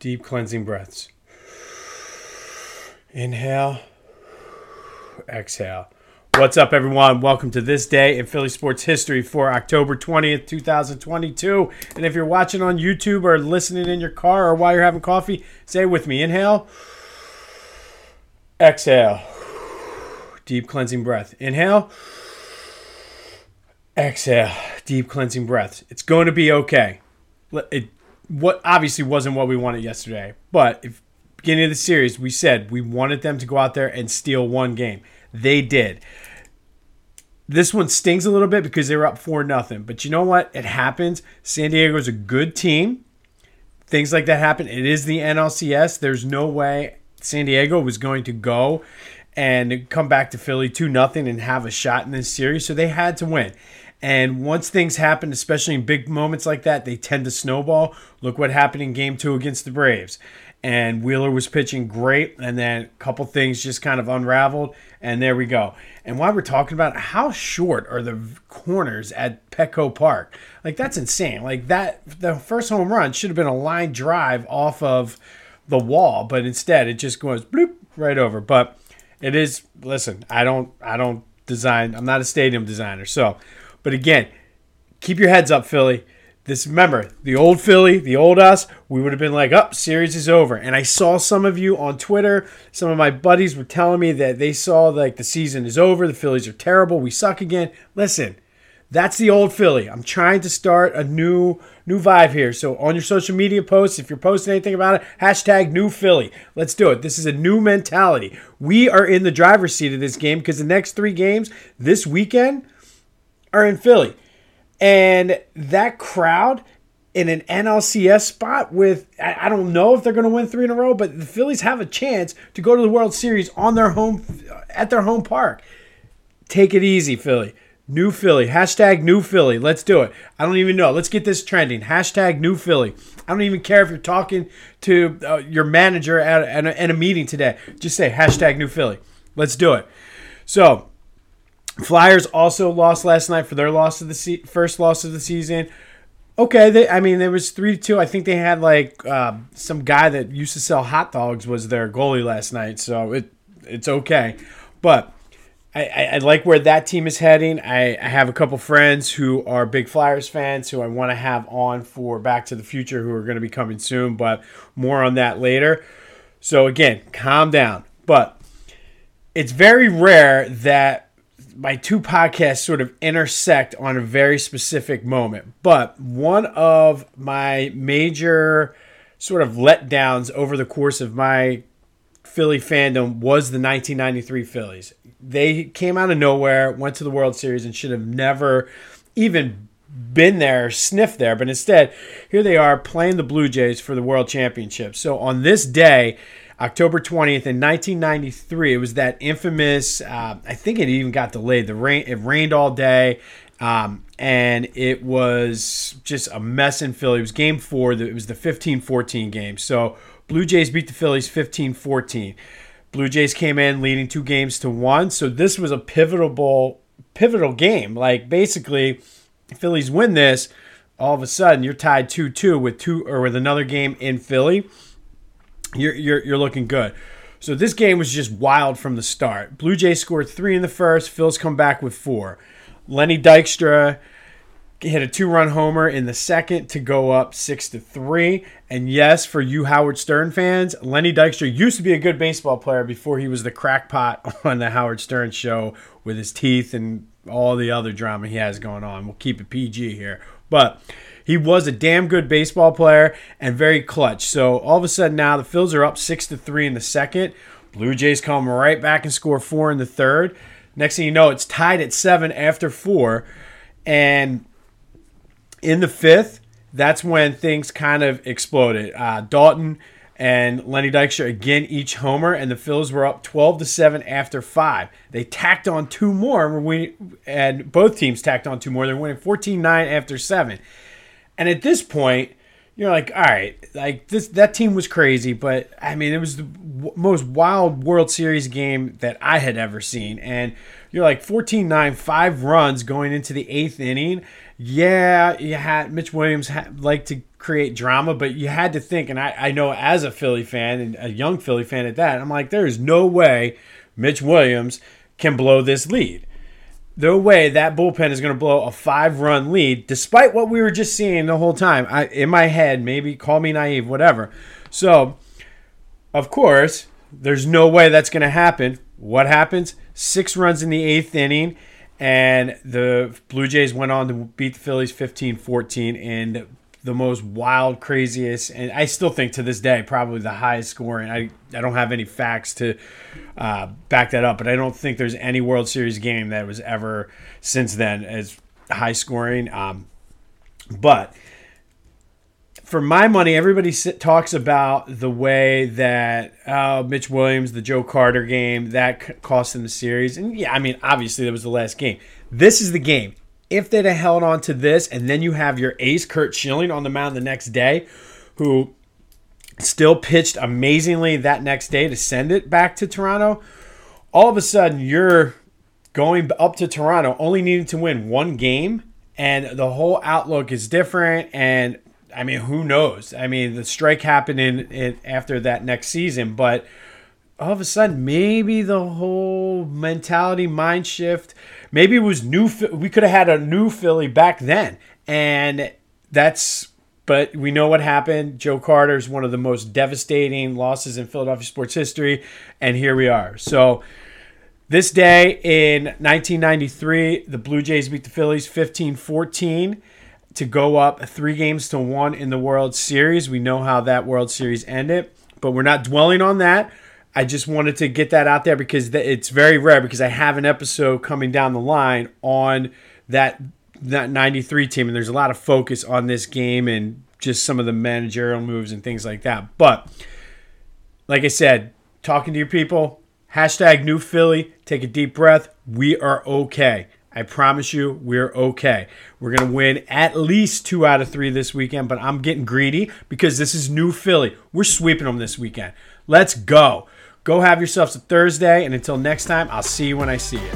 Deep cleansing breaths. Inhale, exhale. What's up, everyone? Welcome to this day in Philly sports history for October 20th, 2022. And if you're watching on YouTube or listening in your car or while you're having coffee, say with me. Inhale, exhale. Deep cleansing breath. Inhale, exhale. Deep cleansing breath. It's going to be okay. It what obviously wasn't what we wanted yesterday, but if beginning of the series we said we wanted them to go out there and steal one game. They did. This one stings a little bit because they were up four nothing. But you know what? It happens. San Diego's a good team. Things like that happen. It is the NLCS. There's no way San Diego was going to go and come back to Philly 2 nothing and have a shot in this series. So they had to win. And once things happen, especially in big moments like that, they tend to snowball. Look what happened in game two against the Braves. And Wheeler was pitching great, and then a couple things just kind of unraveled, and there we go. And while we're talking about it, how short are the corners at Petco Park? Like that's insane. Like that, the first home run should have been a line drive off of the wall, but instead it just goes bloop right over. But it is. Listen, I don't, I don't design. I'm not a stadium designer, so but again, keep your heads up, Philly. This remember the old Philly, the old us. We would have been like, "Up, oh, series is over." And I saw some of you on Twitter. Some of my buddies were telling me that they saw like the season is over. The Phillies are terrible. We suck again. Listen, that's the old Philly. I'm trying to start a new new vibe here. So on your social media posts, if you're posting anything about it, hashtag new Philly. Let's do it. This is a new mentality. We are in the driver's seat of this game because the next three games this weekend are in Philly. And that crowd in an NLCS spot with I don't know if they're going to win 3 in a row, but the Phillies have a chance to go to the World Series on their home at their home park. Take it easy, Philly. New Philly. Hashtag new Philly. Let's do it. I don't even know. Let's get this trending. Hashtag new Philly. I don't even care if you're talking to uh, your manager at, at, a, at a meeting today. Just say hashtag new Philly. Let's do it. So, Flyers also lost last night for their loss of the se- first loss of the season. Okay, they, I mean there was three to two. I think they had like uh, some guy that used to sell hot dogs was their goalie last night, so it it's okay. But I, I, I like where that team is heading. I, I have a couple friends who are big Flyers fans who I want to have on for Back to the Future who are going to be coming soon, but more on that later. So again, calm down. But it's very rare that my two podcasts sort of intersect on a very specific moment. But one of my major sort of letdowns over the course of my Philly fandom was the 1993 Phillies. They came out of nowhere, went to the World Series, and should have never even been there, sniffed there. But instead, here they are playing the Blue Jays for the World Championship. So on this day, October 20th in 1993. It was that infamous. Uh, I think it even got delayed. The rain. It rained all day. Um, and it was just a mess in Philly. It was game four. It was the 15 14 game. So Blue Jays beat the Phillies 15 14. Blue Jays came in leading two games to one. So this was a pivotal, pivotal game. Like basically, Phillies win this, all of a sudden you're tied 2 2 with two or with another game in Philly you're, you're, you're looking good. So this game was just wild from the start. Blue Jays scored three in the first. Phil's come back with four. Lenny Dykstra hit a two-run homer in the second to go up six to three. And yes, for you Howard Stern fans, Lenny Dykstra used to be a good baseball player before he was the crackpot on the Howard Stern show with his teeth and all the other drama he has going on. We'll keep it PG here, but he was a damn good baseball player and very clutch. So all of a sudden now the Phils are up six to three in the second. Blue Jays come right back and score four in the third. Next thing you know, it's tied at seven after four. And in the fifth, that's when things kind of exploded. Uh, Daulton and Lenny Dykstra again each homer, and the Phils were up 12 to 7 after five. They tacked on two more, We and both teams tacked on two more. They're winning 14 9 after seven. And at this point, you're like, all right, like this that team was crazy, but I mean, it was the w- most wild World Series game that I had ever seen. And you're like 14-9, five runs going into the eighth inning. Yeah, you had Mitch Williams like to create drama, but you had to think, and I, I know as a Philly fan and a young Philly fan at that, I'm like, there is no way Mitch Williams can blow this lead. No way that bullpen is going to blow a five run lead, despite what we were just seeing the whole time. I, in my head, maybe call me naive, whatever. So, of course, there's no way that's going to happen. What happens? Six runs in the eighth inning, and the Blue Jays went on to beat the Phillies 15 14 in the most wild, craziest, and I still think to this day, probably the highest scoring. I, I don't have any facts to uh, back that up, but I don't think there's any World Series game that was ever since then as high scoring. Um, but for my money, everybody talks about the way that uh, Mitch Williams, the Joe Carter game, that cost them the series. And yeah, I mean, obviously that was the last game. This is the game. If they'd have held on to this, and then you have your ace Curt Schilling on the mound the next day, who still pitched amazingly that next day to send it back to Toronto, all of a sudden you're going up to Toronto only needing to win one game and the whole outlook is different and I mean, who knows? I mean, the strike happened in, in after that next season, but all of a sudden, maybe the whole mentality mind shift, maybe it was new. We could have had a new Philly back then, and that's. But we know what happened. Joe Carter is one of the most devastating losses in Philadelphia sports history, and here we are. So. This day in 1993, the Blue Jays beat the Phillies 15 14 to go up three games to one in the World Series. We know how that World Series ended, but we're not dwelling on that. I just wanted to get that out there because it's very rare because I have an episode coming down the line on that that 93 team and there's a lot of focus on this game and just some of the managerial moves and things like that. But like I said, talking to your people, hashtag new Philly, take a deep breath. We are okay. I promise you, we're okay. We're going to win at least two out of three this weekend, but I'm getting greedy because this is new Philly. We're sweeping them this weekend. Let's go. Go have yourselves a Thursday, and until next time, I'll see you when I see you.